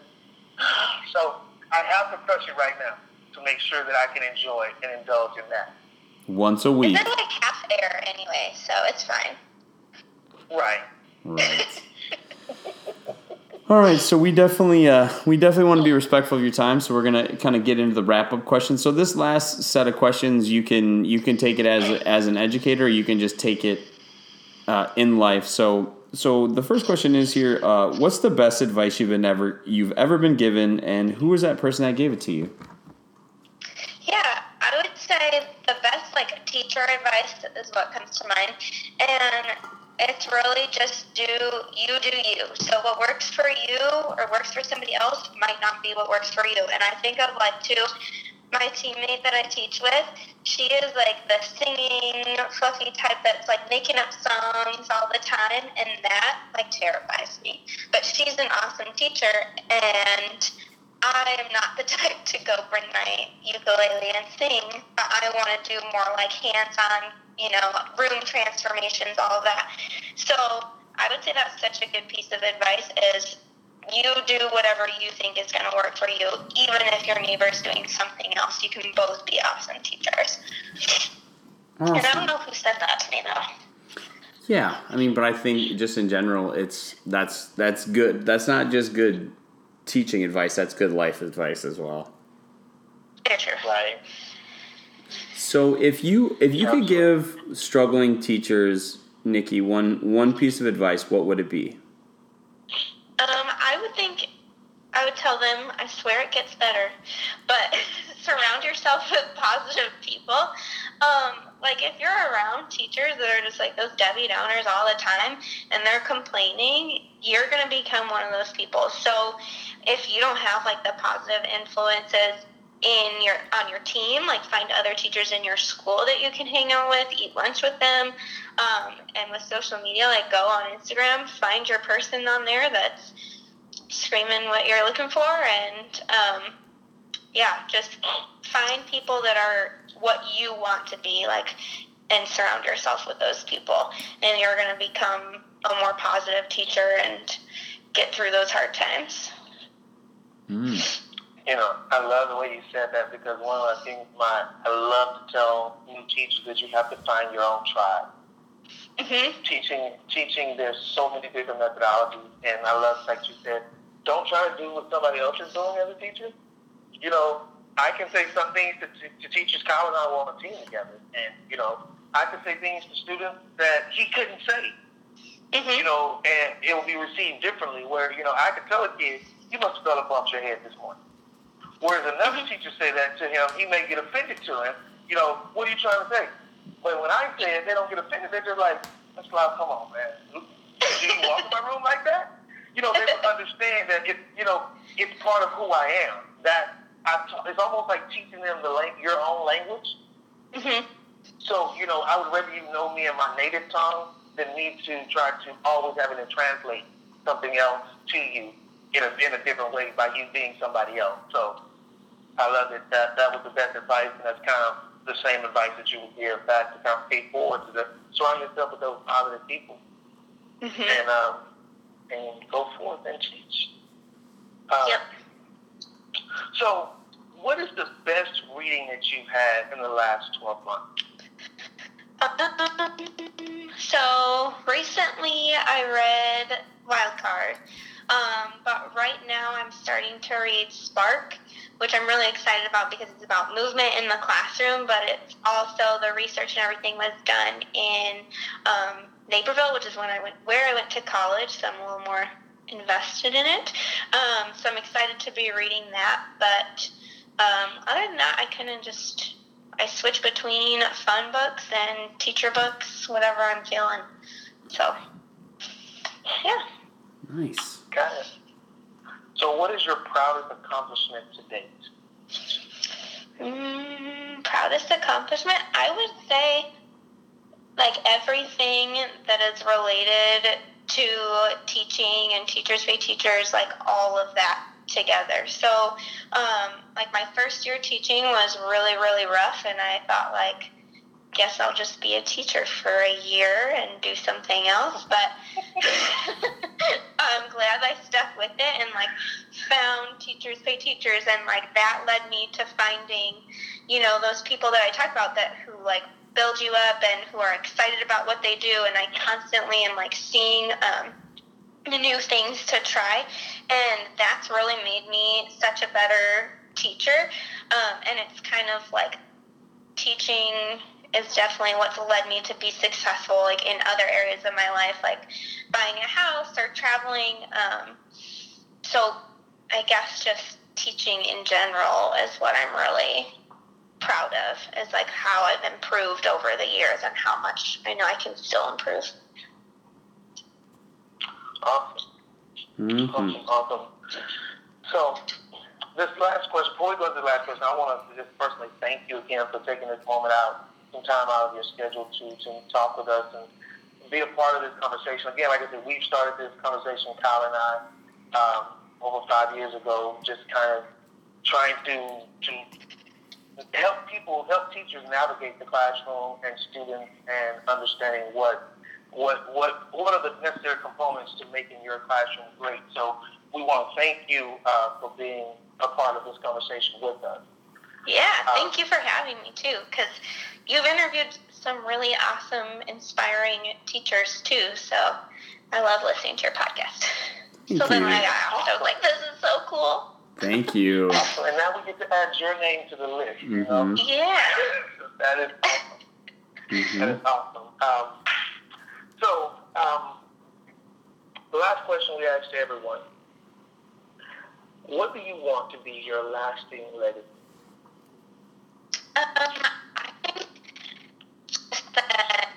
So I have to crush it right now to make sure that I can enjoy and indulge in that. once a week. It's like half air anyway, so it's fine. Right. Right. All right, so we definitely uh, we definitely want to be respectful of your time. So we're gonna kind of get into the wrap up questions. So this last set of questions, you can you can take it as as an educator, or you can just take it uh, in life. So so the first question is here: uh, What's the best advice you've been ever you've ever been given, and who was that person that gave it to you? Yeah, I would say the best like teacher advice is what comes to mind, and it's really just do you do you. So what works for you or works for somebody else might not be what works for you. And I think of like too my teammate that I teach with. She is like the singing fluffy type that's like making up songs all the time, and that like terrifies me. But she's an awesome teacher, and I am not the type to go bring my ukulele and sing. But I want to do more like hands-on, you know, room transformations, all that. So I would say that's such a good piece of advice is you do whatever you think is going to work for you, even if your neighbor is doing something else. You can both be awesome teachers. Awesome. And I don't know who said that to me though. Yeah, I mean, but I think just in general, it's that's that's good. That's not just good teaching advice. That's good life advice as well. Very true. Right. So if you if you could give struggling teachers, Nikki, one one piece of advice, what would it be? Um, I would think, I would tell them, I swear it gets better, but surround yourself with positive people. Um, like if you're around teachers that are just like those Debbie Downers all the time and they're complaining, you're gonna become one of those people. So if you don't have like the positive influences in your on your team, like find other teachers in your school that you can hang out with, eat lunch with them, um, and with social media, like go on Instagram, find your person on there that's screaming what you're looking for, and um, yeah, just find people that are what you want to be, like, and surround yourself with those people, and you're going to become a more positive teacher and get through those hard times. Mm. You know, I love the way you said that because one of the things my I love to tell new teachers that you have to find your own tribe. Mm-hmm. Teaching, teaching. There's so many different methodologies, and I love, like you said, don't try to do what somebody else is doing as a teacher. You know, I can say some things to, to, to teachers. Kyle and I were on a team together, and you know, I can say things to students that he couldn't say. Mm-hmm. You know, and it will be received differently. Where you know, I could tell a kid, "You must have fell and bumped your head this morning." Whereas another teacher say that to him, he may get offended to him. You know, what are you trying to say? But when I say it, they don't get offended. They're just like, "That's loud. Come on, man. Do you walk in my room like that?" You know, they don't understand that it. You know, it's part of who I am. That I. It's almost like teaching them the lang- your own language. Mm-hmm. So, you know, I would rather you know me in my native tongue than me to try to always having to translate something else to you in a, in a different way by you being somebody else. So I love it. That, that was the best advice, and that's kind of the same advice that you would give back to kind of pay forward to the, surround yourself with those positive people Mm-hmm. and, um, and go forth and teach. Um, Yep. So, what is the best reading that you've had in the last 12 months? Um, so recently I read Wildcard, um, but right now I'm starting to read Spark, which I'm really excited about because it's about movement in the classroom, but it's also the research and everything was done in um, Naperville, which is when I went where I went to college, so I'm a little more invested in it. Um, so I'm excited to be reading that, but um, other than that, I kind of just I switch between fun books and teacher books, whatever I'm feeling. So, yeah. Nice. Got it. So, what is your proudest accomplishment to date? Mm, proudest accomplishment? I would say, like, everything that is related to teaching and teachers pay teachers, like, all of that together. So, um, like, my first year teaching was really, really rough, and I thought, like, guess I'll just be a teacher for a year and do something else. But I'm glad I stuck with it and like found teachers pay teachers and like that led me to finding, you know, those people that I talked about that who like build you up and who are excited about what they do and I constantly am like seeing um new things to try and that's really made me such a better teacher. Um, and it's kind of like teaching is definitely what's led me to be successful like in other areas of my life like buying a house or traveling um, so i guess just teaching in general is what i'm really proud of is like how i've improved over the years and how much i know i can still improve Awesome. hmm Awesome. Awesome. So, this last question, before we go to the last question, I want to just personally thank you again for taking this moment out, some time out of your schedule to, to talk with us and be a part of this conversation. Again, like I said, we've started this conversation, Kyle and I, um, over five years ago, just kind of trying to to help people, help teachers navigate the classroom and students and understanding what what what what are the necessary components to making your classroom great. So we want to thank you uh, for being a part of this conversation with us. Yeah, thank you for having me too, because you've interviewed some really awesome, inspiring teachers too. So I love listening to your podcast. Thank so then you. when I got out, I was like, this is so cool. Thank you. Awesome. And now we get to add your name to the list. You know? Mhm. Yeah. that is awesome. That hmm is awesome. Um, so, um, the last question we asked to everyone: What do you want to be your lasting legacy? Um, I think that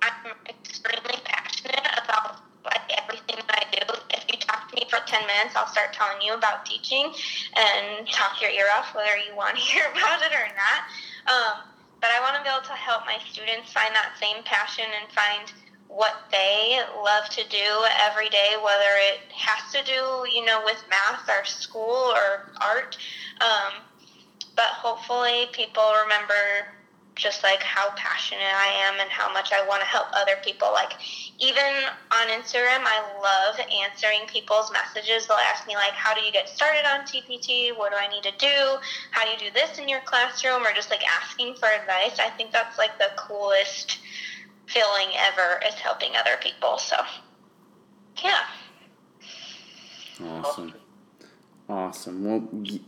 I'm extremely passionate about like everything that I do. If you talk to me for ten minutes, I'll start telling you about teaching and talk your ear off whether you want to hear about it or not. Um, but I want to be able to help my students find that same passion and find what they love to do every day, whether it has to do, you know, with math or school or art. Um, but hopefully people remember just like how passionate I am and how much I want to help other people. Like even on Instagram, I love answering people's messages. They'll ask me like, "How do you get started on TPT? What do I need to do? How do you do this in your classroom?" Or just like asking for advice. I think that's like the coolest feeling ever is helping other people. So, yeah. Awesome. Awesome. Well, y-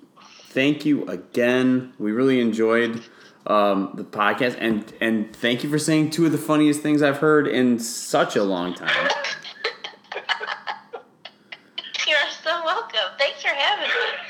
thank you again. We really enjoyed um, the podcast, and and thank you for saying two of the funniest things I've heard in such a long time. You're so welcome. Thanks for having me.